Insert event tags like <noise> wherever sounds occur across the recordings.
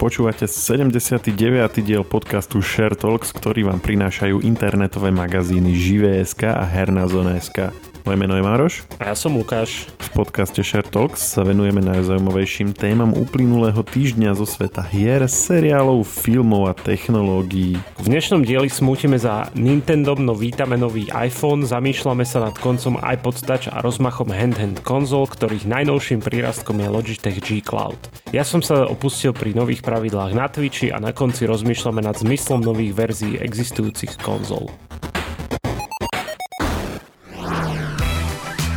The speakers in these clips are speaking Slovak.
Počúvate 79. diel podcastu Share Talks, ktorý vám prinášajú internetové magazíny Živé.sk a Herná zona.sk. Moje meno je Maroš. A ja som Lukáš. V podcaste Share Talks sa venujeme najzaujímavejším témam uplynulého týždňa zo sveta hier, seriálov, filmov a technológií. V dnešnom dieli smútime za Nintendo, no vítame nový iPhone, zamýšľame sa nad koncom iPod Touch a rozmachom handheld konzol, ktorých najnovším prírastkom je Logitech G Cloud. Ja som sa opustil pri nových pravidlách na Twitchi a na konci rozmýšľame nad zmyslom nových verzií existujúcich konzol.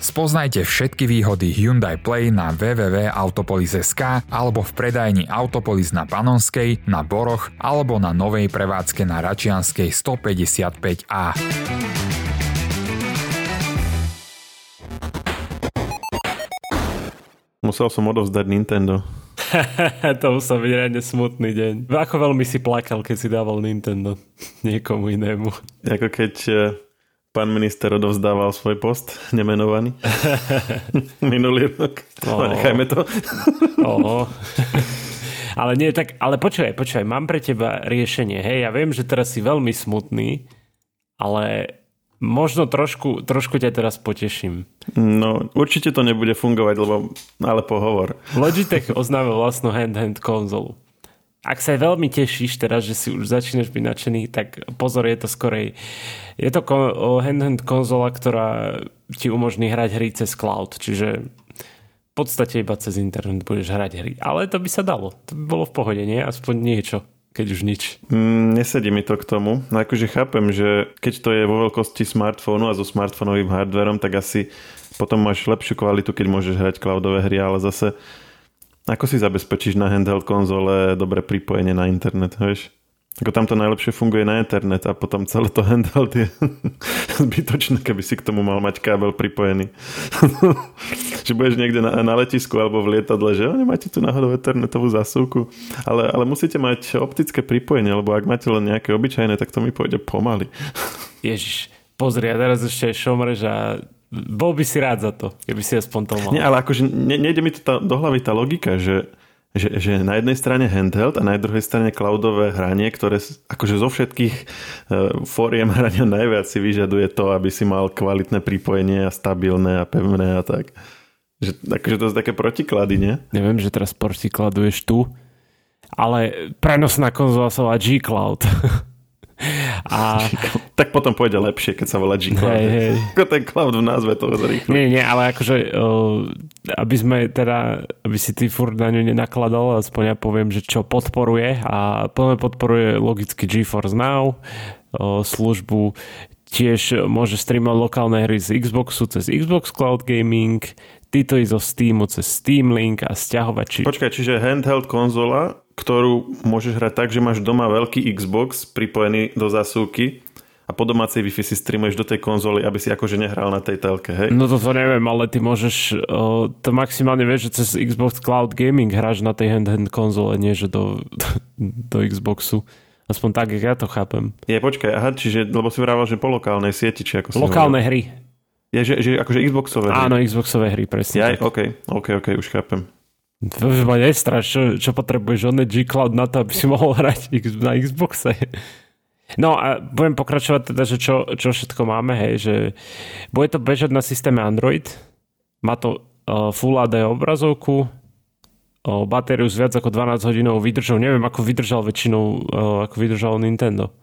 Spoznajte všetky výhody Hyundai Play na www.autopolis.sk alebo v predajni Autopolis na Panonskej, na Boroch alebo na novej prevádzke na Račianskej 155A. Musel som odovzdať Nintendo. <laughs> to musel byť reálne smutný deň. Ako veľmi si plakal, keď si dával Nintendo <laughs> niekomu inému. Ako keď eh, pán minister odovzdával svoj post, nemenovaný. <laughs> Minulý rok. Oh. Nechajme to. oh. Ale nie, tak, ale počkaj, počkaj, mám pre teba riešenie. Hej, ja viem, že teraz si veľmi smutný, ale možno trošku, trošku ťa teraz poteším. No, určite to nebude fungovať, lebo, ale pohovor. Logitech oznámil vlastnú hand-hand konzolu ak sa veľmi tešíš teraz, že si už začínaš byť nadšený, tak pozor, je to skorej. Je to handheld konzola, ktorá ti umožní hrať hry cez cloud, čiže v podstate iba cez internet budeš hrať hry. Ale to by sa dalo. To by bolo v pohode, nie? Aspoň niečo keď už nič. Mm, nesedí mi to k tomu. No akože chápem, že keď to je vo veľkosti smartfónu a so smartfónovým hardverom, tak asi potom máš lepšiu kvalitu, keď môžeš hrať cloudové hry, ale zase ako si zabezpečíš na handheld konzole dobré pripojenie na internet, vieš? Ako tam to najlepšie funguje na internet a potom celé to handheld je <laughs> zbytočné, keby si k tomu mal mať kábel pripojený. <laughs> že budeš niekde na, na letisku alebo v lietadle, že nemáte tu náhodou internetovú zásuvku, ale, ale musíte mať optické pripojenie, lebo ak máte len nejaké obyčajné, tak to mi pôjde pomaly. <laughs> Ježiš, pozri, a teraz ešte šomrež a bol by si rád za to, keby si aspoň to mal. Nie, ale akože ne, nejde mi to tá, do hlavy tá logika, že, že, že na jednej strane handheld a na druhej strane cloudové hranie, ktoré akože zo všetkých uh, fóriem hrania najviac si vyžaduje to, aby si mal kvalitné pripojenie a stabilné a pevné a tak. Že, akože to sú také protiklady, nie? Neviem, že teraz protikladuješ tu, ale prenosná konzola sa volá G-Cloud. <laughs> A... <laughs> tak potom pôjde lepšie, keď sa volá G-Cloud. Hey. Ako ten cloud v názve to rýchlo. Nie, nie, ale akože, aby sme teda, aby si ty furt na ňu nenakladal, aspoň ja poviem, že čo podporuje a plne podporuje logicky GeForce Now, službu tiež môže streamovať lokálne hry z Xboxu cez Xbox Cloud Gaming, tituly zo Steamu cez Steam Link a stiahovať či... Počkaj, čiže handheld konzola ktorú môžeš hrať tak, že máš doma veľký Xbox pripojený do zásuvky a po domácej Wi-Fi si streamuješ do tej konzoly, aby si akože nehral na tej telke, hej? No to neviem, ale ty môžeš, to maximálne vieš, že cez Xbox Cloud Gaming hráš na tej handheld konzole, nie že do, <laughs> do Xboxu. Aspoň tak, jak ja to chápem. Je, počkaj, aha, čiže, lebo si vrával, že po lokálnej sieti, či ako si Lokálne hovoril. hry. Je, že, že akože Xboxové hry. Áno, Xboxové hry, presne. Ja, ok, ok, ok, už chápem. To už ma nestraš, čo, čo potrebuješ on G-Cloud na to, aby si <laughs> mohol hrať na Xboxe. No a budem pokračovať teda, že čo, čo všetko máme, hej, že bude to bežať na systéme Android, má to uh, Full HD obrazovku, uh, batériu s viac ako 12 hodinovou vydržou, neviem ako vydržal väčšinou, uh, ako vydržal Nintendo.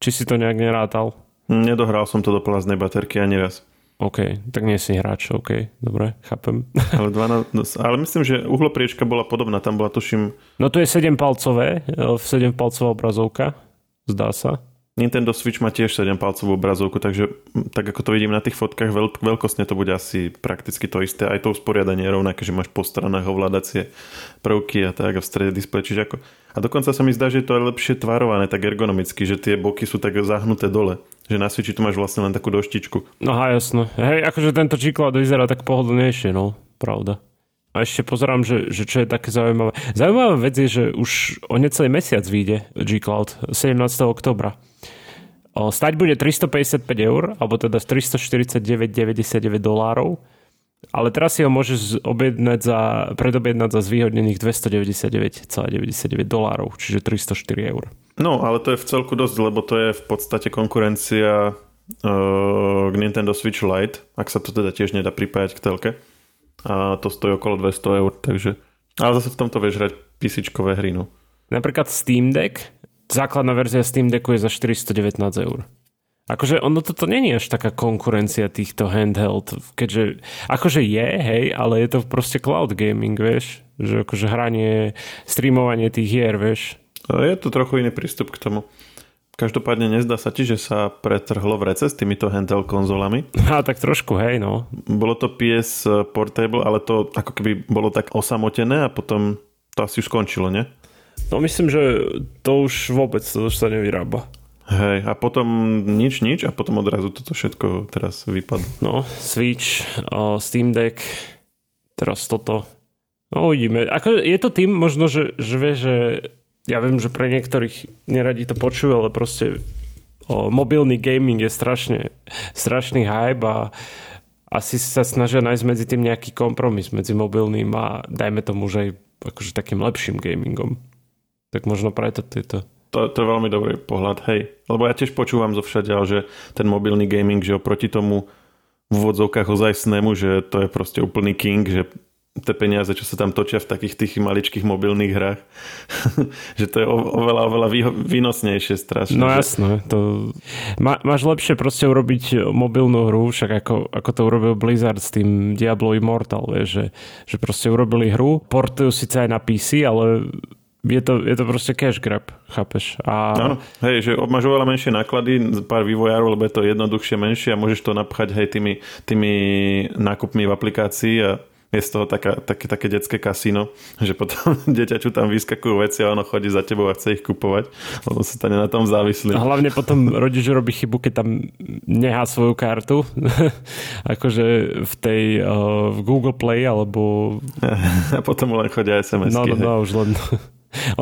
Či si to nejak nerátal? Nedohral som to do plaznej baterky ani raz. OK, tak nie si hráč, OK, dobre, chápem. <laughs> Ale, 12, no, ale myslím, že uhlopriečka bola podobná, tam bola tuším... No to je 7-palcové, 7-palcová obrazovka, zdá sa. Nintendo Switch má tiež 7-palcovú obrazovku, takže tak ako to vidím na tých fotkách, veľk, veľkostne to bude asi prakticky to isté. Aj to usporiadanie je rovnaké, že máš po stranách ovládacie prvky a tak a v strede displej. Čiže ako... A dokonca sa mi zdá, že to je lepšie tvarované tak ergonomicky, že tie boky sú tak zahnuté dole že na Switchi tu máš vlastne len takú doštičku. No jasno. Hej, akože tento G-Cloud vyzerá tak pohodlnejšie, no, pravda. A ešte pozerám, že, že čo je také zaujímavé. Zaujímavá vec je, že už o necelý mesiac vyjde G-Cloud, 17. oktobra. Stať bude 355 eur, alebo teda 349,99 dolárov, ale teraz si ho môžeš objednať za, predobjednať za zvýhodnených 299,99 dolárov, čiže 304 eur. No, ale to je v celku dosť, lebo to je v podstate konkurencia uh, k Nintendo Switch Lite, ak sa to teda tiež nedá pripájať k telke a to stojí okolo 200 eur, takže... Ale zase v tomto vieš hrať písičkové hry, no. Napríklad Steam Deck, základná verzia Steam Decku je za 419 eur. Akože ono toto není až taká konkurencia týchto handheld, keďže akože je, hej, ale je to proste cloud gaming, vieš, že akože hranie, streamovanie tých hier, vieš. Je to trochu iný prístup k tomu. Každopádne nezdá sa ti, že sa pretrhlo v rece s týmito handheld konzolami? <laughs> A tak trošku, hej, no. Bolo to PS Portable, ale to ako keby bolo tak osamotené a potom to asi už skončilo, nie? No myslím, že to už vôbec to už sa nevyrába. Hej, a potom nič, nič a potom odrazu toto všetko teraz vypadlo. No, Switch, uh, Steam Deck, teraz toto. No uvidíme. Ako, je to tým možno, že, že vie, že ja viem, že pre niektorých neradi to počujú, ale proste o, mobilný gaming je strašne, strašný hype a asi sa snažia nájsť medzi tým nejaký kompromis medzi mobilným a dajme tomu, že aj akože takým lepším gamingom. Tak možno preto tieto to, to je veľmi dobrý pohľad, hej. Lebo ja tiež počúvam zo všade, že ten mobilný gaming, že oproti tomu v úvodzovkách ozajstnému, že to je proste úplný king, že tie peniaze, čo sa tam točia v takých tých maličkých mobilných hrách. <laughs> že to je oveľa, oveľa výnosnejšie strašne. No jasné. To... Má, máš lepšie proste urobiť mobilnú hru, však ako, ako to urobil Blizzard s tým Diablo Immortal, vieš, že, že proste urobili hru, portujú síce aj na PC, ale je to, je to proste cash grab, chápeš? A... Áno, hej, že máš oveľa menšie náklady, pár vývojárov, lebo je to jednoduchšie, menšie a môžeš to napchať hej tými, tými nákupmi v aplikácii a je z toho taká, také, také detské kasíno, že potom <laughs> deťaču tam vyskakujú veci a ono chodí za tebou a chce ich kupovať, lebo sa stane na tom závislý. A hlavne potom rodič robí chybu, keď tam nehá svoju kartu, <laughs> akože v tej uh, v Google Play alebo... <laughs> a potom len chodia SMS-ky. No, no, no, už len...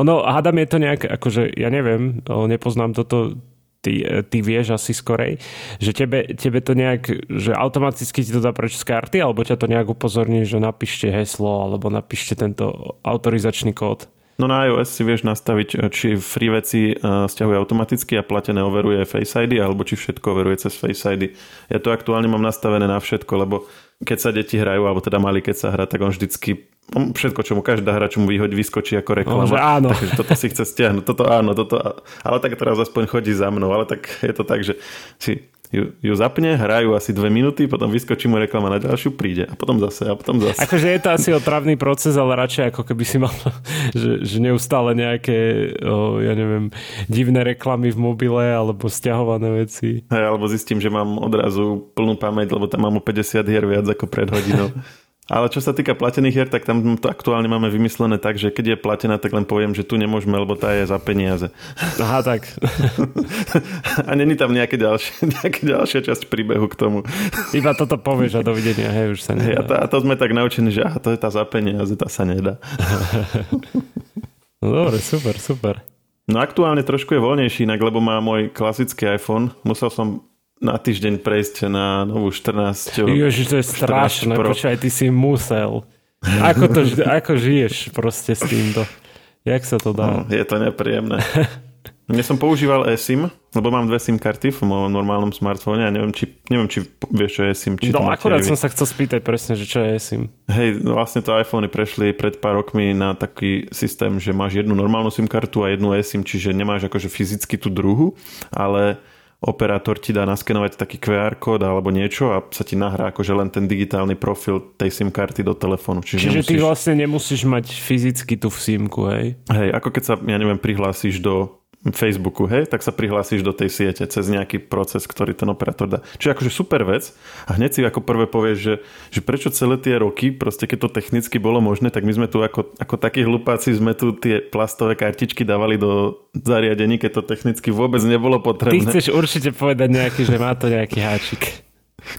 Ono, hádam je to nejak, akože ja neviem, nepoznám toto ty, ty vieš asi skorej, že tebe, tebe to nejak, že automaticky ti to dá preč z karty, alebo ťa to nejak upozorní, že napíšte heslo, alebo napíšte tento autorizačný kód? No na iOS si vieš nastaviť, či free veci stiahuje automaticky a platené overuje Face ID, alebo či všetko overuje cez Face ID. Ja to aktuálne mám nastavené na všetko, lebo keď sa deti hrajú, alebo teda mali keď sa hrá, tak on vždycky všetko, čo mu každá hra, čo mu vyhoď, vyskočí ako reklama. No, áno. <laughs> Takže toto si chce stiahnuť, toto áno, toto, ale tak teraz aspoň chodí za mnou, ale tak je to tak, že si ju, ju zapne, hrajú asi dve minúty, potom vyskočí mu reklama na ďalšiu, príde a potom zase a potom zase. Akože je to asi otravný proces, ale radšej ako keby si mal, <laughs> že, že neustále nejaké, o, ja neviem, divné reklamy v mobile alebo stiahované veci. Hey, alebo zistím, že mám odrazu plnú pamäť, lebo tam mám o 50 hier viac ako pred hodinou. <laughs> Ale čo sa týka platených hier, tak tam to aktuálne máme vymyslené tak, že keď je platená, tak len poviem, že tu nemôžeme, lebo tá je za peniaze. Aha, tak. <laughs> a není tam nejaké ďalšie, <laughs> nejaké ďalšia časť príbehu k tomu. Iba toto povieš a dovidenia, hej, už sa nedá. A, to, a to sme tak naučení, že aha, to je tá za peniaze, tá sa nedá. <laughs> no dobre, super, super. No aktuálne trošku je voľnejší inak, lebo má môj klasický iPhone. Musel som na týždeň prejsť na novú 14. Ježiš, to je strašné, počkaj, ty si musel. Ako, to, <laughs> ako žiješ proste s týmto? Jak sa to dá? No, je to nepríjemné. Ja som používal eSIM, lebo mám dve SIM karty v mojom normálnom smartfóne a neviem, či, neviem, či vieš, čo je eSIM. Či no akurát som sa chcel spýtať presne, že čo je eSIM. Hej, no vlastne to iPhony prešli pred pár rokmi na taký systém, že máš jednu normálnu SIM kartu a jednu eSIM, čiže nemáš akože fyzicky tú druhu, ale operátor ti dá naskenovať taký QR kód alebo niečo a sa ti nahrá akože len ten digitálny profil tej SIM karty do telefónu. Čiže, Čiže nemusíš... ty vlastne nemusíš mať fyzicky tú SIMku, hej? Hej, ako keď sa, ja neviem, prihlásiš do Facebooku, hej, tak sa prihlásiš do tej siete cez nejaký proces, ktorý ten operátor dá. Čiže akože super vec a hneď si ako prvé povieš, že, že prečo celé tie roky, proste keď to technicky bolo možné, tak my sme tu ako, ako takí hlupáci sme tu tie plastové kartičky dávali do zariadení, keď to technicky vôbec nebolo potrebné. Ty chceš určite povedať nejaký, že má to nejaký háčik.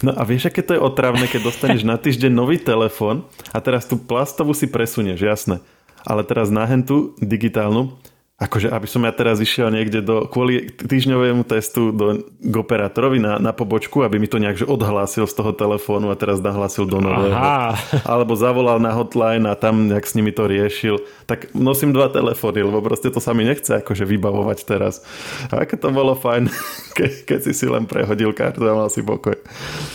No a vieš, aké to je otravné, keď dostaneš na týždeň nový telefón a teraz tú plastovú si presunieš, jasné. Ale teraz na hentu digitálnu akože aby som ja teraz išiel niekde do, kvôli týždňovému testu do, k operátorovi na, na pobočku, aby mi to nejak odhlásil z toho telefónu a teraz nahlásil do nového. Aha. Alebo zavolal na hotline a tam nejak s nimi to riešil. Tak nosím dva telefóny, lebo proste to sa mi nechce akože vybavovať teraz. A aké to bolo fajn, <laughs> ke, keď si si len prehodil kartu a mal si pokoj.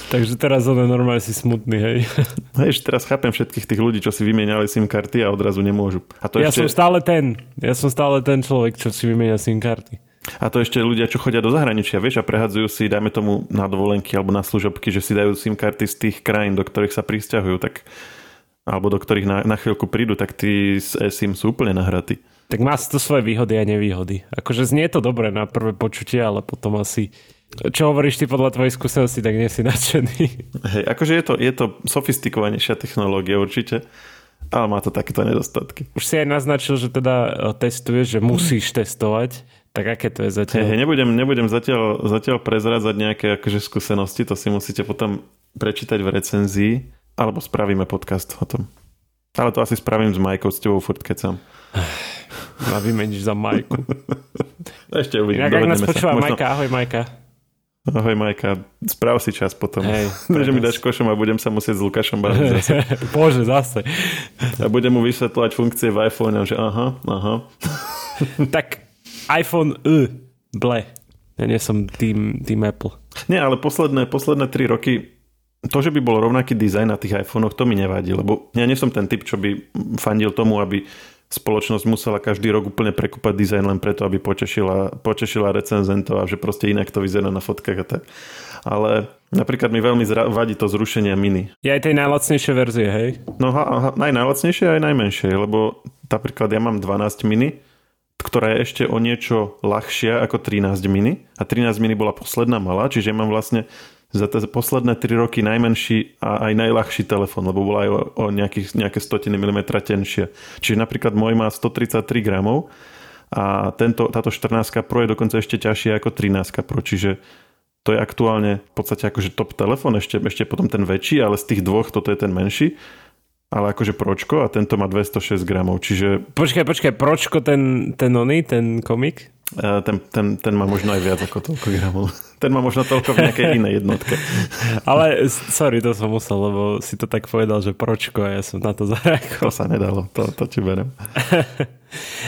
Takže teraz ono normálne si smutný, hej? <laughs> Hej, teraz chápem všetkých tých ľudí, čo si vymieniali SIM karty a odrazu nemôžu. A to ja ešte... som stále ten. Ja som stále ten ten človek, čo si vymenia SIM karty. A to ešte ľudia, čo chodia do zahraničia, vieš, a prehadzujú si, dajme tomu na dovolenky alebo na služobky, že si dajú SIM karty z tých krajín, do ktorých sa pristahujú, tak alebo do ktorých na, na chvíľku prídu, tak tí s eSIM sú úplne nahratí. Tak má to svoje výhody a nevýhody. Akože znie to dobre na prvé počutie, ale potom asi čo hovoríš ty podľa tvojej skúsenosti, tak nie si nadšený. Hej, akože je to, je to sofistikovanejšia technológia určite, ale má to takéto nedostatky. Už si aj naznačil, že teda e, testuješ, že musíš testovať. Tak aké to je zatiaľ? Hey, nebudem, nebudem zatiaľ, zatiaľ prezradzať nejaké akože skúsenosti, to si musíte potom prečítať v recenzii, alebo spravíme podcast o tom. Ale to asi spravím s Majkou, s tebou furt kecam. <sighs> A vymeníš za Majku. <laughs> Ešte uvidím. Inak, ak nás počúva Možno... Majka, ahoj Majka. Ahoj Majka, správ si čas potom. Hej, že mi dáš košom a budem sa musieť s Lukášom baviť <laughs> zase. Bože, zase. A budem mu vysvetľovať funkcie v iPhone, že aha, aha. <laughs> tak iPhone uh, ble. Ja nie som tým, tým Apple. Nie, ale posledné, posledné tri roky to, že by bol rovnaký dizajn na tých iPhonech, to mi nevadí, lebo ja nie som ten typ, čo by fandil tomu, aby spoločnosť musela každý rok úplne prekúpať dizajn len preto, aby potešila, potešila recenzentov a že proste inak to vyzerá na fotkách a tak. Ale napríklad mi veľmi zra- vadí to zrušenie mini. Je aj tej najlacnejšie verzie, hej? No ha, ha, aj najlacnejšie aj najmenšie, lebo napríklad ja mám 12 mini, ktorá je ešte o niečo ľahšia ako 13 mini a 13 mini bola posledná malá, čiže ja mám vlastne za tie posledné 3 roky najmenší a aj najľahší telefón, lebo bola aj o, o nejakých, nejaké stotiny milimetra tenšie. Čiže napríklad môj má 133 gramov a tento, táto 14 Pro je dokonca ešte ťažšie ako 13 Pro, čiže to je aktuálne v podstate akože top telefón, ešte, ešte potom ten väčší, ale z tých dvoch toto je ten menší ale akože Pročko a tento má 206 gramov, čiže... Počkaj, počkaj, Pročko ten, ten oný, ten komik? Uh, ten, ten, ten má možno aj viac ako toľko gramov. <laughs> Ten má možno toľko v nejakej inej jednotke. <laughs> Ale sorry, to som musel, lebo si to tak povedal, že Pročko a ja som na to <laughs> zareagoval. To sa nedalo, to, to ti berem.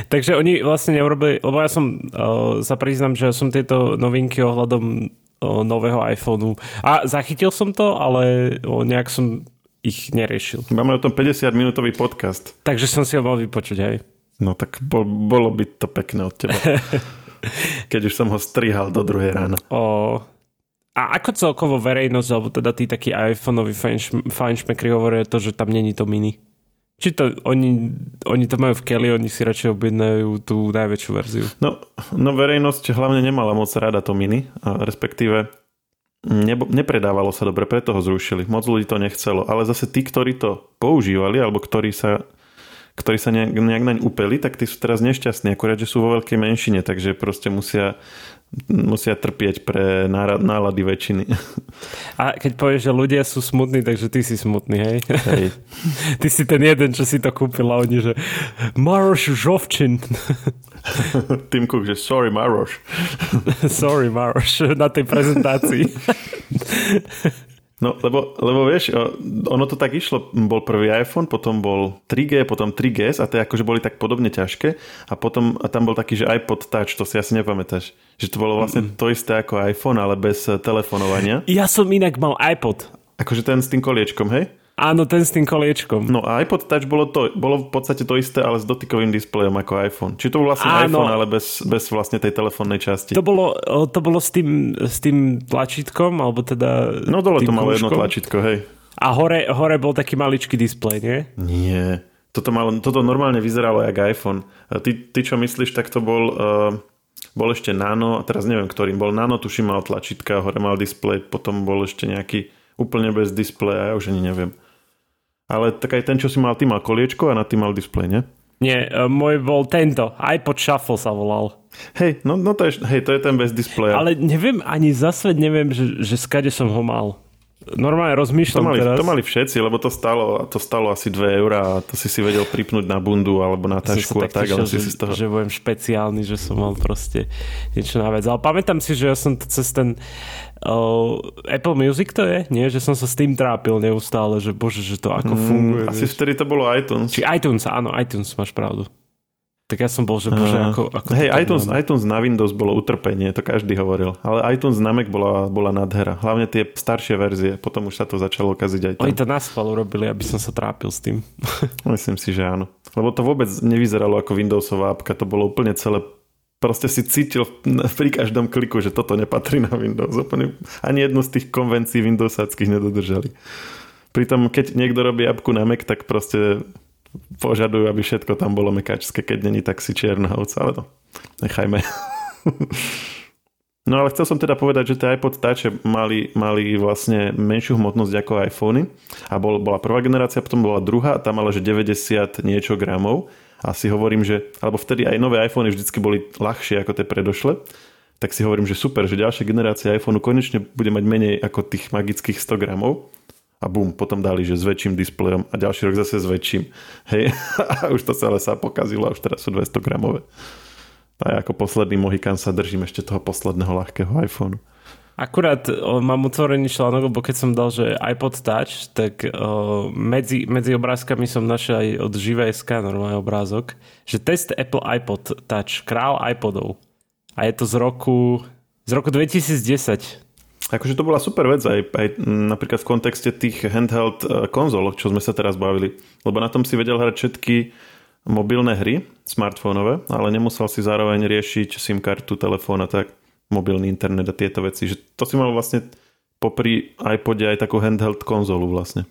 Takže oni vlastne neurobili, lebo ja som uh, sa priznam, že som tieto novinky ohľadom uh, nového iPhoneu a zachytil som to, ale uh, nejak som ich neriešil. Máme o tom 50 minútový podcast. Takže som si ho mal vypočuť, hej. No tak bol, bolo by to pekné od teba. <laughs> Keď už som ho strihal do druhej rána. O, a ako celkovo verejnosť, alebo teda tí takí iPhoneoví fajnšmekri hovoria to, že tam není to mini? Či to oni, oni to majú v Kelly, oni si radšej objednajú tú najväčšiu verziu? No, no verejnosť hlavne nemala moc rada to mini, a respektíve nebo, nepredávalo sa dobre, preto ho zrušili. Moc ľudí to nechcelo. Ale zase tí, ktorí to používali, alebo ktorí sa ktorí sa nejak, nejak naň upeli, tak tí sú teraz nešťastní, akurát, že sú vo veľkej menšine, takže proste musia, musia trpieť pre nálady väčšiny. A keď povieš, že ľudia sú smutní, takže ty si smutný, hej? hej. <laughs> Ty si ten jeden, čo si to kúpil a oni, že Maroš Žovčin. <laughs> Tim Cook, že sorry Maroš. <laughs> sorry Maroš, na tej prezentácii. No, lebo, lebo vieš, ono to tak išlo. Bol prvý iPhone, potom bol 3G, potom 3GS a tie akože boli tak podobne ťažké a potom a tam bol taký, že iPod Touch, to si asi nepamätáš. Že to bolo vlastne to isté ako iPhone, ale bez eh, telefonovania. Ja som inak mal iPod. Akože ten s tým koliečkom, hej? Áno, ten s tým koliečkom. No a iPod Touch bolo, to, bolo v podstate to isté, ale s dotykovým displejom ako iPhone. Či to bol vlastne Áno. iPhone, ale bez, bez vlastne tej telefónnej časti. To bolo, to bolo s, tým, s tým tlačítkom, alebo teda... No dole to malo jedno tlačítko, hej. A hore, hore bol taký maličký displej, nie? Nie. Toto, mal, toto normálne vyzeralo jak iPhone. Ty, ty čo myslíš, tak to bol... Uh, bol ešte Nano, a teraz neviem ktorým, bol Nano, tuším mal tlačítka, hore mal displej, potom bol ešte nejaký úplne bez displeja, ja už ani neviem. Ale tak aj ten, čo si mal, ty mal koliečko a na tým mal displej, nie? Nie, e, môj bol tento. iPod Shuffle sa volal. Hej, no, no to, je, hej, to je ten bez displeja. Ale neviem, ani za svet neviem, že, že skade som ho mal. Normálne To rozmýšľam mali, teraz. to mali všetci, lebo to stalo, to stalo asi 2 eurá a to si si vedel pripnúť na bundu alebo na tašku a tak, tešil, ale si že, si z toho... že budem špeciálny, že som mal proste niečo na vec. Ale pamätám si, že ja som to cez ten uh, Apple Music to je, nie? Že som sa s tým trápil neustále, že bože, že to ako funguje. Mm, asi vieš. vtedy to bolo iTunes. Či iTunes, áno, iTunes, máš pravdu. Tak ja som bol, že bože, ako... ako Hej, iTunes, mám. iTunes na Windows bolo utrpenie, to každý hovoril. Ale iTunes na Mac bola, bola nadhera. Hlavne tie staršie verzie, potom už sa to začalo kaziť aj tam. Oni to na schvál urobili, aby som sa trápil s tým. <laughs> Myslím si, že áno. Lebo to vôbec nevyzeralo ako Windowsová apka, to bolo úplne celé proste si cítil pri každom kliku, že toto nepatrí na Windows. Úplne ani jednu z tých konvencií Windowsáckých nedodržali. Pritom, keď niekto robí apku na Mac, tak proste požadujú, aby všetko tam bolo mekačské, keď není tak si čierna ovca, ale to nechajme. No ale chcel som teda povedať, že tie iPod Touch mali, mali vlastne menšiu hmotnosť ako iPhony a bol, bola prvá generácia, potom bola druhá, tam mala že 90 niečo gramov a si hovorím, že, alebo vtedy aj nové iPhony vždycky boli ľahšie ako tie predošle, tak si hovorím, že super, že ďalšia generácia iPhoneu konečne bude mať menej ako tých magických 100 gramov a bum, potom dali, že s väčším displejom a ďalší rok zase s väčším. Hej, <laughs> a už to celé sa pokazilo a už teraz sú 200 gramové. A ja ako posledný Mohikan sa držím ešte toho posledného ľahkého iPhoneu. Akurát o, mám otvorený článok, lebo keď som dal, že iPod Touch, tak o, medzi, medzi obrázkami som našiel aj od Živé.sk normálny obrázok, že test Apple iPod Touch, král iPodov. A je to z roku, z roku 2010. Akože to bola super vec aj, aj m, napríklad v kontexte tých handheld e, konzol, čo sme sa teraz bavili. Lebo na tom si vedel hrať všetky mobilné hry, smartfónové, ale nemusel si zároveň riešiť SIM kartu, telefón a tak, mobilný internet a tieto veci. Že to si mal vlastne popri iPode aj takú handheld konzolu vlastne.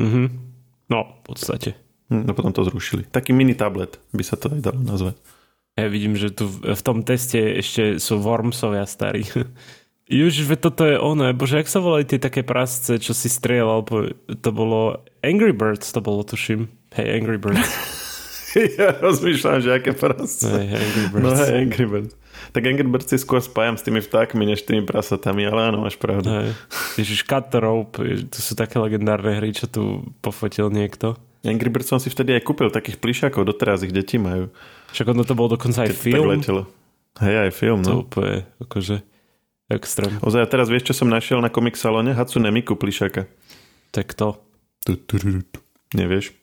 Mhm. No, v podstate. No potom to zrušili. Taký mini tablet by sa to aj dalo nazvať. Ja vidím, že tu v v tom teste ešte sú Wormsovia starí. <laughs> Už, ve toto je ono, bože, jak sa volali tie také prasce, čo si strieľal, po- to bolo Angry Birds, to bolo, tuším. Hej, Angry Birds. <laughs> ja rozmýšľam, že aké prasce. Hej, Angry Birds. No hej, Angry Birds. Tak Angry Birds si skôr spájam s tými vtákmi, než tými prasatami, ale áno, máš pravdu. Hej. Ježiš, Cut the Rope, to sú také legendárne hry, čo tu pofotil niekto. Angry Birds som si vtedy aj kúpil takých plišakov, doteraz ich deti majú. Však ono to bol dokonca aj Keď film. Hej, aj film, To no. úplne, akože, extrém. Ozaj, a teraz vieš, čo som našiel na komik salóne? Hatsune Miku plišaka. Tak to. Tu, tu, tu, tu. Nevieš?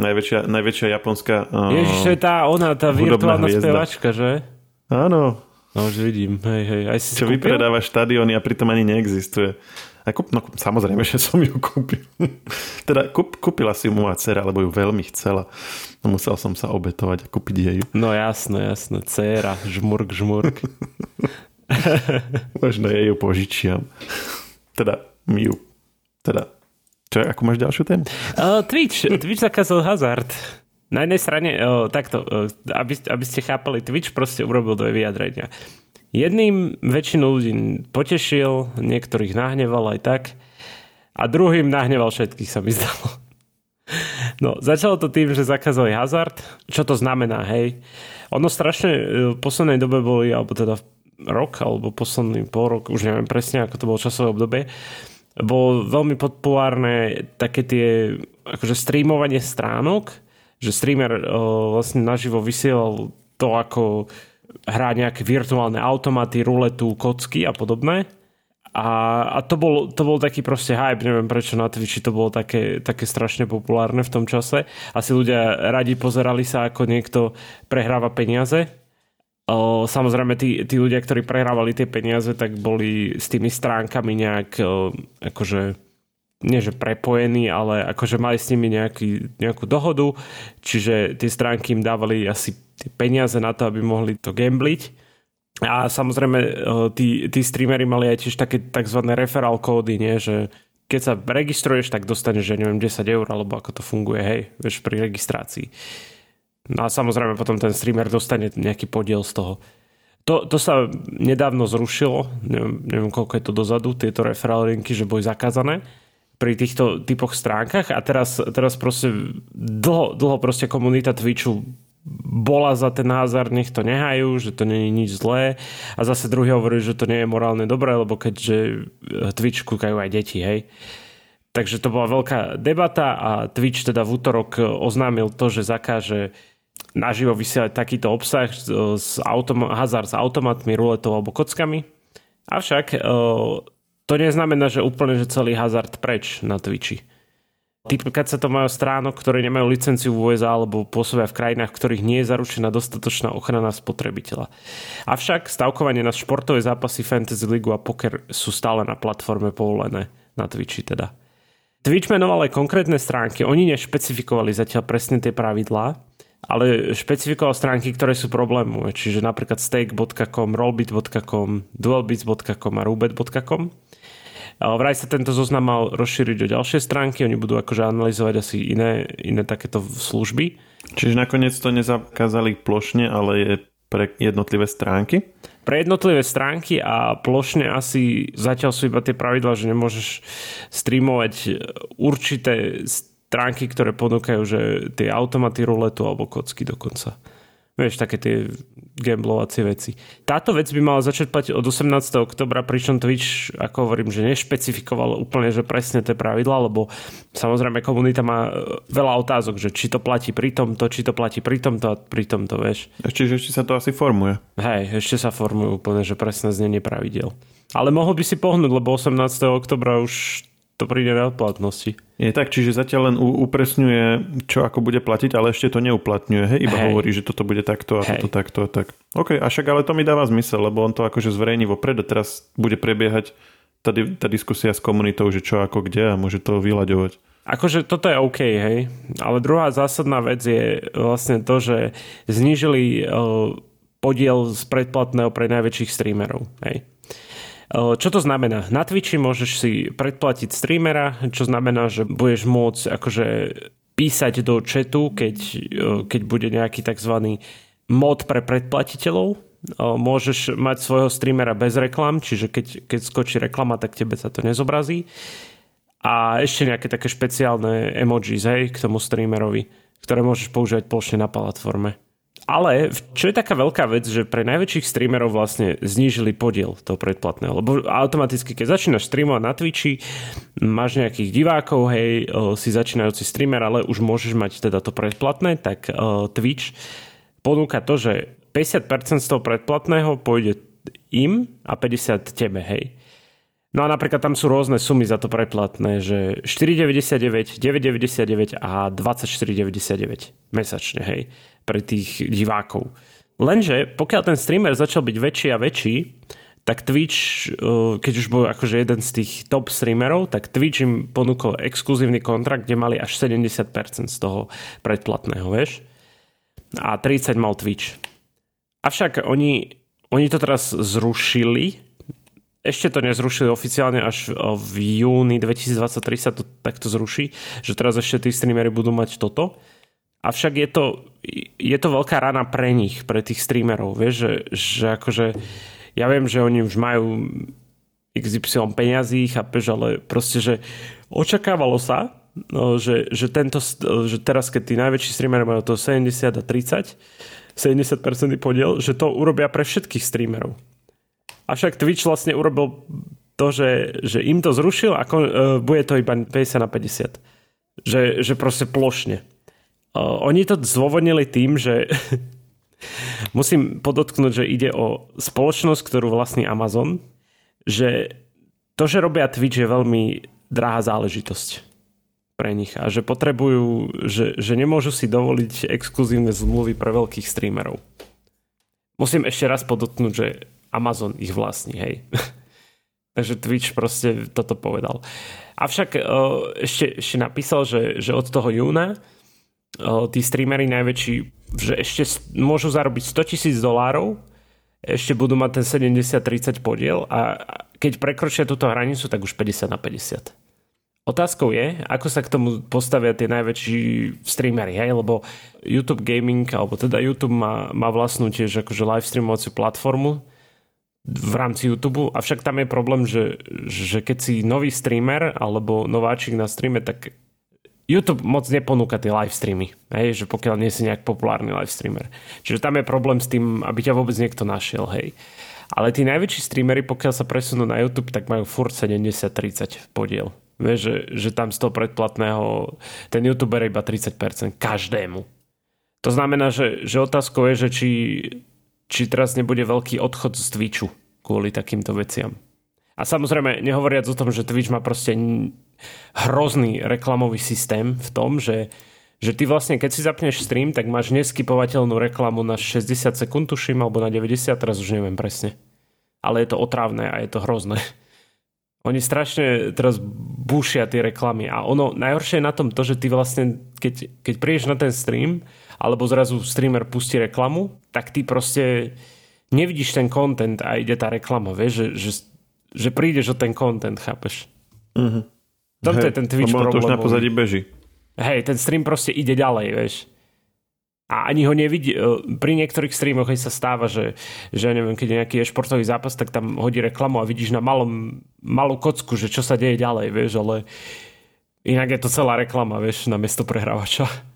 Najväčšia, najväčšia japonská... Uh, Ježiš, to je tá, ona, tá virtuálna hviezda. spevačka, že? Áno, No už vidím, hej, hej. Aj si čo kúpil? vypredáva štadióny a pritom ani neexistuje. A kúp, no, samozrejme, že som ju kúpil. <laughs> teda kúp, kúpila si ju moja dcera, lebo ju veľmi chcela. No, musel som sa obetovať a kúpiť jej. No jasné, jasné. Céra, žmurk, žmurk. <laughs> <laughs> Možno jej ju požičiam. teda mi ju. Teda, čo, ako máš ďalšiu tému? Uh, Twitch, Twitch zakázal hazard. Na jednej strane, uh, takto, uh, aby, aby ste chápali, Twitch proste urobil dve vyjadrenia. Jedným väčšinu ľudí potešil, niektorých nahneval aj tak a druhým nahneval všetkých, sa mi zdalo. No, začalo to tým, že zakázali hazard. Čo to znamená, hej? Ono strašne e, v poslednej dobe boli, alebo teda rok, alebo posledný pol rok, už neviem presne, ako to bolo časové obdobie, bolo veľmi populárne také tie akože streamovanie stránok, že streamer o, vlastne naživo vysielal to, ako hrá nejaké virtuálne automaty, ruletu, kocky a podobné. A, a to, bol, to bol taký proste hype, neviem prečo na Twitchi to bolo také, také strašne populárne v tom čase. Asi ľudia radi pozerali sa, ako niekto prehráva peniaze. Samozrejme, tí, tí ľudia, ktorí prehrávali tie peniaze, tak boli s tými stránkami nejak o, akože nie že prepojení, ale akože mali s nimi nejaký, nejakú dohodu, čiže tie stránky im dávali asi peniaze na to, aby mohli to gambliť. A samozrejme, tí, tí streamery mali aj tiež také tzv. referál kódy, nie? že keď sa registruješ, tak dostaneš, že neviem, 10 eur, alebo ako to funguje, hej, vieš, pri registrácii. No a samozrejme potom ten streamer dostane nejaký podiel z toho. To, to sa nedávno zrušilo, neviem, neviem koľko je to dozadu, tieto referál linky, že boli zakázané pri týchto typoch stránkach a teraz, teraz proste dlho, dlho proste komunita Twitchu bola za ten hazard, nech to nehajú, že to nie je nič zlé. A zase druhý hovorí, že to nie je morálne dobré, lebo keďže Twitch kúkajú aj deti, hej. Takže to bola veľká debata a Twitch teda v útorok oznámil to, že zakáže naživo vysielať takýto obsah s autom- hazard s automatmi, ruletou alebo kockami. Avšak to neznamená, že úplne, že celý hazard preč na Twitchi. Týkať sa to majú stránok, ktoré nemajú licenciu v USA alebo pôsobia v krajinách, v ktorých nie je zaručená dostatočná ochrana spotrebiteľa. Avšak stavkovanie na športové zápasy Fantasy League a poker sú stále na platforme povolené, na Twitchi teda. Twitch menoval aj konkrétne stránky, oni nešpecifikovali zatiaľ presne tie pravidlá, ale špecifikoval stránky, ktoré sú problémové, čiže napríklad stake.com, rollbit.com, dualbits.com a rubet.com. Vraj sa tento zoznam mal rozšíriť o ďalšie stránky, oni budú akože analyzovať asi iné, iné takéto služby. Čiže nakoniec to nezakázali plošne, ale je pre jednotlivé stránky? Pre jednotlivé stránky a plošne asi zatiaľ sú iba tie pravidla, že nemôžeš streamovať určité stránky, ktoré ponúkajú, že tie automaty ruletu alebo kocky dokonca. Vieš, také tie gamblovacie veci. Táto vec by mala začať platiť od 18. oktobra, pričom Twitch, ako hovorím, že nešpecifikoval úplne, že presne tie pravidla, lebo samozrejme komunita má e, veľa otázok, že či to platí pri tomto, či to platí pri tomto a pri tomto, vieš. Čiže ešte sa to asi formuje. Hej, ešte sa formuje úplne, že presne znenie pravidel. Ale mohol by si pohnúť, lebo 18. oktobra už to príde na platnosti. Je tak, čiže zatiaľ len upresňuje, čo ako bude platiť, ale ešte to neuplatňuje, hej? Iba hej. hovorí, že toto bude takto a hej. toto takto a tak. OK, a však ale to mi dáva zmysel, lebo on to akože zverejní vopred a teraz bude prebiehať tá, tá diskusia s komunitou, že čo ako kde a môže to vyľaďovať. Akože toto je OK, hej. Ale druhá zásadná vec je vlastne to, že znížili uh, podiel z predplatného pre najväčších streamerov, hej. Čo to znamená? Na Twitchi môžeš si predplatiť streamera, čo znamená, že budeš môcť akože písať do chatu, keď, keď bude nejaký tzv. mod pre predplatiteľov. Môžeš mať svojho streamera bez reklam, čiže keď, keď skočí reklama, tak tebe sa to nezobrazí. A ešte nejaké také špeciálne emojis hej, k tomu streamerovi, ktoré môžeš používať plošne na platforme. Ale čo je taká veľká vec, že pre najväčších streamerov vlastne znížili podiel toho predplatného. Lebo automaticky, keď začínaš streamovať na Twitchi, máš nejakých divákov, hej, si začínajúci streamer, ale už môžeš mať teda to predplatné, tak Twitch ponúka to, že 50% z toho predplatného pôjde im a 50 tebe, hej. No a napríklad tam sú rôzne sumy za to predplatné, že 4,99, 9,99 a 24,99 mesačne, hej pre tých divákov. Lenže pokiaľ ten streamer začal byť väčší a väčší, tak Twitch, eh, keď už bol akože jeden z tých top streamerov, tak Twitch im ponúkol exkluzívny kontrakt, kde mali až 70% z toho predplatného, vieš? A 30 mal Twitch. Avšak oni, oni to teraz zrušili, ešte to nezrušili oficiálne, až v júni 2023 sa to takto zruší, že teraz ešte tí streamery budú mať toto. Avšak je to, je to veľká rana pre nich, pre tých streamerov, vieš, že, že akože ja viem, že oni už majú XY peňazí, chápeš, ale proste, že očakávalo sa, no, že, že, tento, že teraz, keď tí najväčší streamery majú to 70 a 30, 70% podiel, že to urobia pre všetkých streamerov. Avšak Twitch vlastne urobil to, že, že im to zrušil a kon, uh, bude to iba 50 na 50. Že, že proste plošne. Oni to zdôvodnili tým, že <laughs> musím podotknúť, že ide o spoločnosť, ktorú vlastní Amazon, že to, že robia Twitch je veľmi drahá záležitosť pre nich a že potrebujú, že, že nemôžu si dovoliť exkluzívne zmluvy pre veľkých streamerov. Musím ešte raz podotknúť, že Amazon ich vlastní, hej. <laughs> Takže Twitch proste toto povedal. Avšak uh, ešte, ešte napísal, že, že od toho júna tí streamery najväčší, že ešte môžu zarobiť 100 tisíc dolárov, ešte budú mať ten 70-30 podiel a keď prekročia túto hranicu, tak už 50 na 50. Otázkou je, ako sa k tomu postavia tie najväčší streamery, hej? lebo YouTube Gaming, alebo teda YouTube má, má vlastnú tiež akože live streamovaciu platformu v rámci YouTube, avšak tam je problém, že, že keď si nový streamer alebo nováčik na streame, tak YouTube moc neponúka tie live streamy, hej, že pokiaľ nie si nejak populárny live streamer. Čiže tam je problém s tým, aby ťa vôbec niekto našiel, hej. Ale tí najväčší streamery, pokiaľ sa presunú na YouTube, tak majú furt 70-30 podiel. Vieš, že, že tam z toho predplatného ten YouTuber iba 30% každému. To znamená, že, že otázkou je, že či, či teraz nebude veľký odchod z Twitchu kvôli takýmto veciam. A samozrejme, nehovoriac o tom, že Twitch má proste hrozný reklamový systém v tom, že, že ty vlastne, keď si zapneš stream, tak máš neskypovateľnú reklamu na 60 sekúnd, tuším, alebo na 90, teraz už neviem presne. Ale je to otrávne a je to hrozné. <laughs> Oni strašne teraz búšia tie reklamy a ono, najhoršie je na tom to, že ty vlastne, keď, keď prídeš na ten stream, alebo zrazu streamer pustí reklamu, tak ty proste nevidíš ten content a ide tá reklama, vieš, že, že že prídeš o ten content, chápeš? Uh-huh. Toto hey, je ten Twitch problém. to už na pozadí beží. Hej, ten stream proste ide ďalej, vieš. A ani ho nevidí. E, pri niektorých streamoch sa stáva, že, že ja neviem, keď je nejaký športový zápas, tak tam hodí reklamu a vidíš na malom, malú kocku, že čo sa deje ďalej, vieš, ale inak je to celá reklama, vieš, na miesto prehrávača.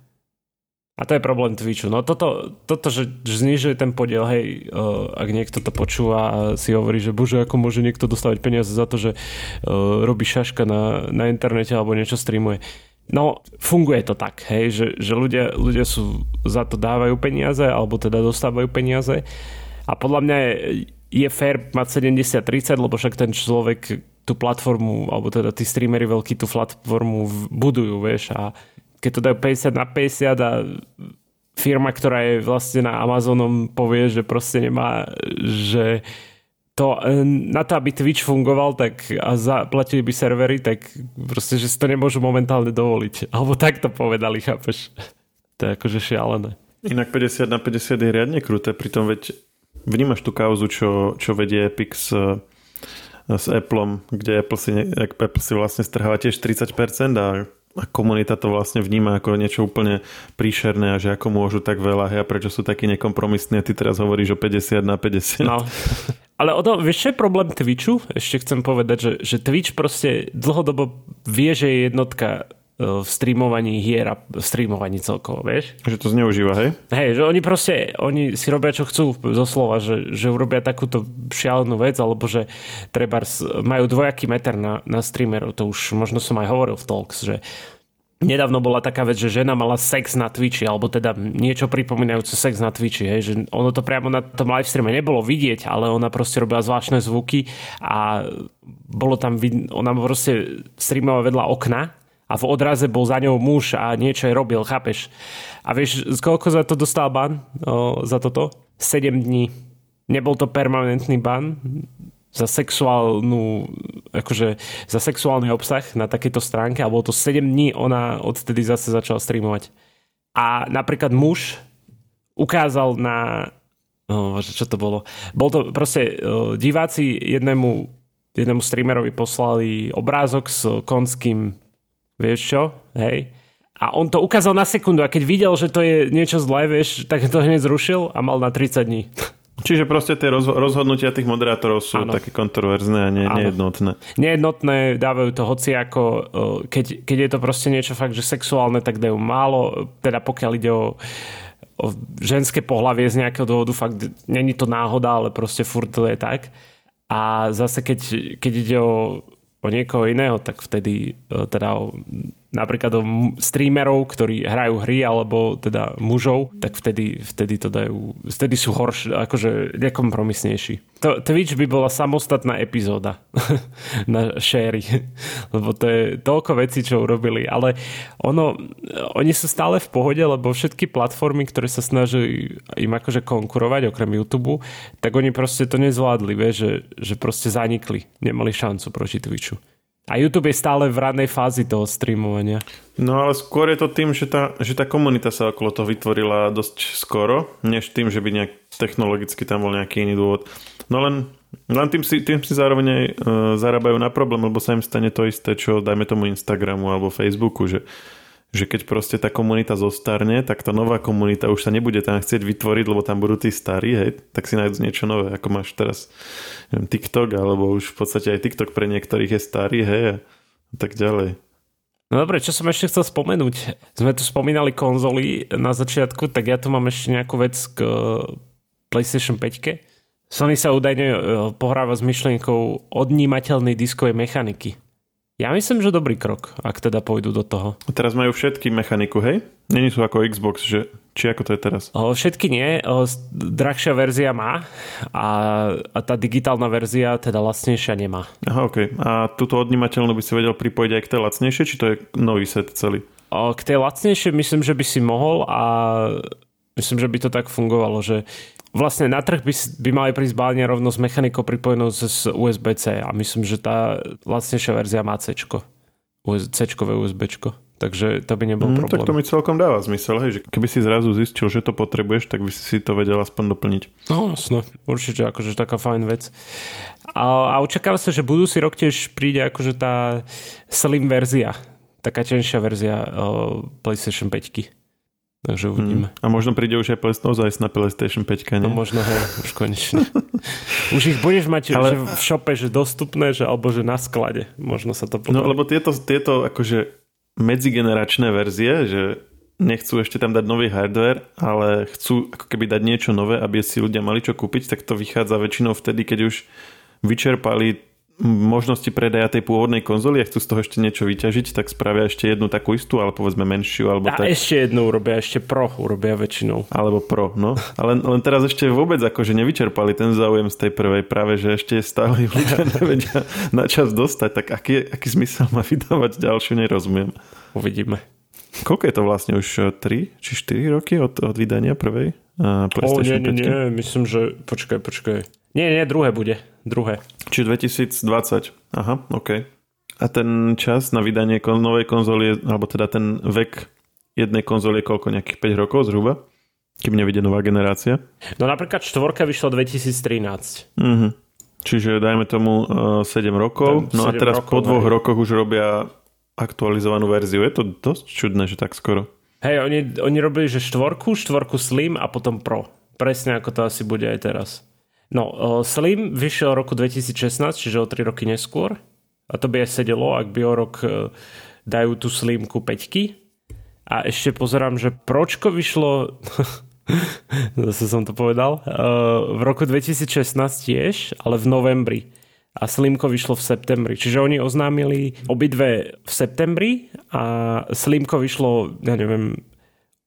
A to je problém Twitchu. No toto, toto že znižuje ten podiel, hej, uh, ak niekto to počúva a si hovorí, že bože, ako môže niekto dostávať peniaze za to, že uh, robí šaška na, na internete alebo niečo streamuje. No, funguje to tak, hej, že, že ľudia, ľudia sú za to dávajú peniaze alebo teda dostávajú peniaze a podľa mňa je, je fér mať 70-30, lebo však ten človek tú platformu, alebo teda tí streamery veľký tú platformu budujú, vieš, a keď to dajú 50 na 50 a firma, ktorá je vlastne na Amazonom povie, že proste nemá, že to, na to, aby Twitch fungoval tak a zaplatili by servery, tak proste, že si to nemôžu momentálne dovoliť. <laughs> Alebo tak to povedali, chápeš? To je akože šialené. Inak 50 na 50 je riadne kruté, pritom veď vnímaš tú kauzu, čo, čo vedie Epic s, s Appleom, kde Apple si, Apple si vlastne strháva tiež 30% a a komunita to vlastne vníma ako niečo úplne príšerné a že ako môžu tak veľa a prečo sú takí nekompromisní a ty teraz hovoríš o 50 na 50. No. Ale o to, vieš, čo je problém Twitchu? Ešte chcem povedať, že, že Twitch proste dlhodobo vie, že je jednotka v streamovaní hier a v streamovaní celkovo, vieš? Že to zneužíva, hej? Hej, že oni proste, oni si robia čo chcú zo slova, že, že urobia takúto šialenú vec, alebo že treba majú dvojaký meter na, na streamerov, to už možno som aj hovoril v Talks, že Nedávno bola taká vec, že žena mala sex na Twitchi, alebo teda niečo pripomínajúce sex na Twitchi, hej, že ono to priamo na tom livestreame nebolo vidieť, ale ona proste robila zvláštne zvuky a bolo tam, vid- ona proste streamovala vedľa okna a v odraze bol za ňou muž a niečo jej robil, chápeš? A vieš, z koľko za to dostal ban? O, za toto? 7 dní. Nebol to permanentný ban za sexuálnu, akože za sexuálny obsah na takejto stránke a bolo to 7 dní, ona odtedy zase začala streamovať. A napríklad muž ukázal na oh, čo to bolo? Bol to proste diváci jednému, jednému streamerovi poslali obrázok s konským vieš čo, hej. A on to ukázal na sekundu a keď videl, že to je niečo zlé, vieš, tak to hneď zrušil a mal na 30 dní. Čiže proste tie rozhodnutia tých moderátorov sú ano. také kontroverzné a nie, nejednotné. Nejednotné, dávajú to hoci ako, keď, keď je to proste niečo fakt, že sexuálne, tak dajú málo, teda pokiaľ ide o, o ženské pohlavie z nejakého dôvodu, fakt není to náhoda, ale proste furt to je tak. A zase keď, keď ide o o niekoho iného, tak vtedy e, teda o, napríklad o streamerov, ktorí hrajú hry alebo teda mužov, tak vtedy, vtedy to dajú, vtedy sú horšie, akože nekompromisnejší. Twitch by bola samostatná epizóda <laughs> na sherry, lebo to je toľko vecí, čo urobili, ale ono, oni sú stále v pohode, lebo všetky platformy, ktoré sa snažili im akože konkurovať okrem YouTube, tak oni proste to nezvládli, vie, že, že proste zanikli, nemali šancu proti Twitchu. A YouTube je stále v radnej fázi toho streamovania. No ale skôr je to tým, že tá, že tá komunita sa okolo toho vytvorila dosť skoro, než tým, že by nejak technologicky tam bol nejaký iný dôvod. No len, len tým, si, tým si zároveň aj uh, zarábajú na problém, lebo sa im stane to isté, čo dajme tomu Instagramu alebo Facebooku, že že keď proste tá komunita zostarne, tak tá nová komunita už sa nebude tam chcieť vytvoriť, lebo tam budú tí starí, hej, tak si nájdú niečo nové, ako máš teraz neviem, TikTok, alebo už v podstate aj TikTok pre niektorých je starý, hej, a tak ďalej. No dobre, čo som ešte chcel spomenúť? Sme tu spomínali konzoly na začiatku, tak ja tu mám ešte nejakú vec k PlayStation 5. Sony sa údajne e, pohráva s myšlienkou odnímateľnej diskovej mechaniky. Ja myslím, že dobrý krok, ak teda pôjdu do toho. A teraz majú všetky mechaniku, hej? Není sú ako Xbox, že či ako to je teraz? O, všetky nie. O, drahšia verzia má a, a tá digitálna verzia teda lacnejšia nemá. Aha, ok. A túto odnímateľnú by si vedel pripojiť aj k tej lacnejšej, či to je nový set celý? O, k tej lacnejšej myslím, že by si mohol a myslím, že by to tak fungovalo, že vlastne na trh by, by mali prísť bálne rovno s mechanikou pripojenou z USB-C a myslím, že tá lacnejšia verzia má C. C-čkové USB. Takže to by nebol mm, problém. Tak to mi celkom dáva zmysel, hej, že keby si zrazu zistil, že to potrebuješ, tak by si si to vedel aspoň doplniť. No jasno, určite akože taká fajn vec. A, a očakáva sa, že budúci rok tiež príde akože tá slim verzia, taká tenšia verzia uh, PlayStation 5. Takže uvidíme. Hmm. A možno príde už aj ozaj na PlayStation 5, nie? No možno, hej, už konečne. <laughs> už ich budeš mať Ale... že v šope, že dostupné, že, alebo že na sklade. Možno sa to potom... No lebo tieto, tieto akože medzigeneračné verzie, že nechcú ešte tam dať nový hardware, ale chcú ako keby dať niečo nové, aby si ľudia mali čo kúpiť, tak to vychádza väčšinou vtedy, keď už vyčerpali možnosti predaja tej pôvodnej konzoly a chcú z toho ešte niečo vyťažiť, tak spravia ešte jednu takú istú, ale povedzme menšiu. Alebo a tak. ešte jednu urobia, ešte Pro urobia väčšinou. Alebo Pro, no. Ale len teraz ešte vôbec akože nevyčerpali ten záujem z tej prvej, práve že ešte stále ľudia <laughs> nevedia na čas dostať, tak aký, aký zmysel má vydávať ďalšiu, nerozumiem. Uvidíme. Koľko je to vlastne už 3 eh, či 4 roky od, od vydania prvej? Uh, o, nie, nie, nie, myslím, že počkaj, počkaj. Nie, nie, druhé bude. Druhé. Či 2020. Aha, OK. A ten čas na vydanie kon- novej konzoly, alebo teda ten vek jednej konzoly je koľko? Nejakých 5 rokov zhruba? Kým nevidie nová generácia? No napríklad štvorka vyšla 2013. Mhm. Čiže dajme tomu uh, 7 rokov. no 7 a teraz rokov, po dvoch hej. rokoch už robia aktualizovanú verziu. Je to dosť čudné, že tak skoro. Hej, oni, oni robili, že štvorku, štvorku Slim a potom Pro. Presne ako to asi bude aj teraz. No, Slim vyšiel v roku 2016, čiže o 3 roky neskôr. A to by aj sedelo, ak by o rok e, dajú tú Slimku 5. A ešte pozerám, že Pročko vyšlo... <laughs> Zase som to povedal. E, v roku 2016 tiež, ale v novembri. A Slimko vyšlo v septembri. Čiže oni oznámili obidve v septembri a Slimko vyšlo, ja neviem,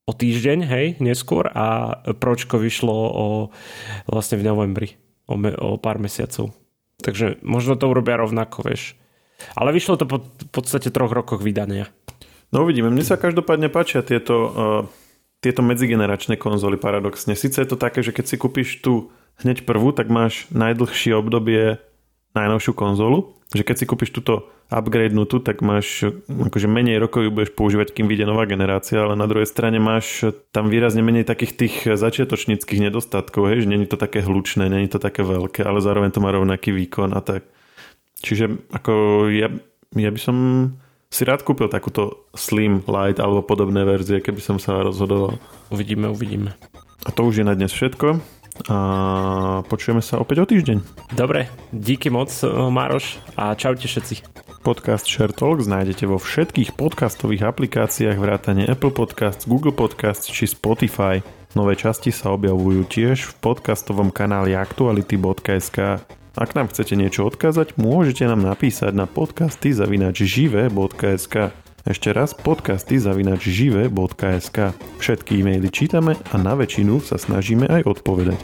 o týždeň, hej, neskôr a Pročko vyšlo o, vlastne v novembri, o, me, o pár mesiacov. Takže možno to urobia rovnako, vieš. Ale vyšlo to po v podstate troch rokoch vydania. No uvidíme. Mne sa každopádne páčia tieto, uh, tieto medzigeneračné konzoly paradoxne. Sice je to také, že keď si kúpiš tú hneď prvú, tak máš najdlhšie obdobie najnovšiu konzolu, že keď si kúpiš túto upgradenutú, tak máš akože menej rokov ju budeš používať, kým vyjde nová generácia, ale na druhej strane máš tam výrazne menej takých tých začiatočníckých nedostatkov, hej, že není to také hlučné, není to také veľké, ale zároveň to má rovnaký výkon a tak. Čiže ako ja, ja by som si rád kúpil takúto Slim, Light alebo podobné verzie, keby som sa rozhodoval. Uvidíme, uvidíme. A to už je na dnes všetko a počujeme sa opäť o týždeň. Dobre, díky moc Mároš a čaute všetci. Podcast Share Talks nájdete vo všetkých podcastových aplikáciách vrátane Apple Podcasts, Google Podcasts či Spotify. Nové časti sa objavujú tiež v podcastovom kanáli aktuality.sk. Ak nám chcete niečo odkázať, môžete nám napísať na podcasty zavinač žive.sk. Ešte raz podcasty zavinač žive.sk. Všetky e-maily čítame a na väčšinu sa snažíme aj odpovedať.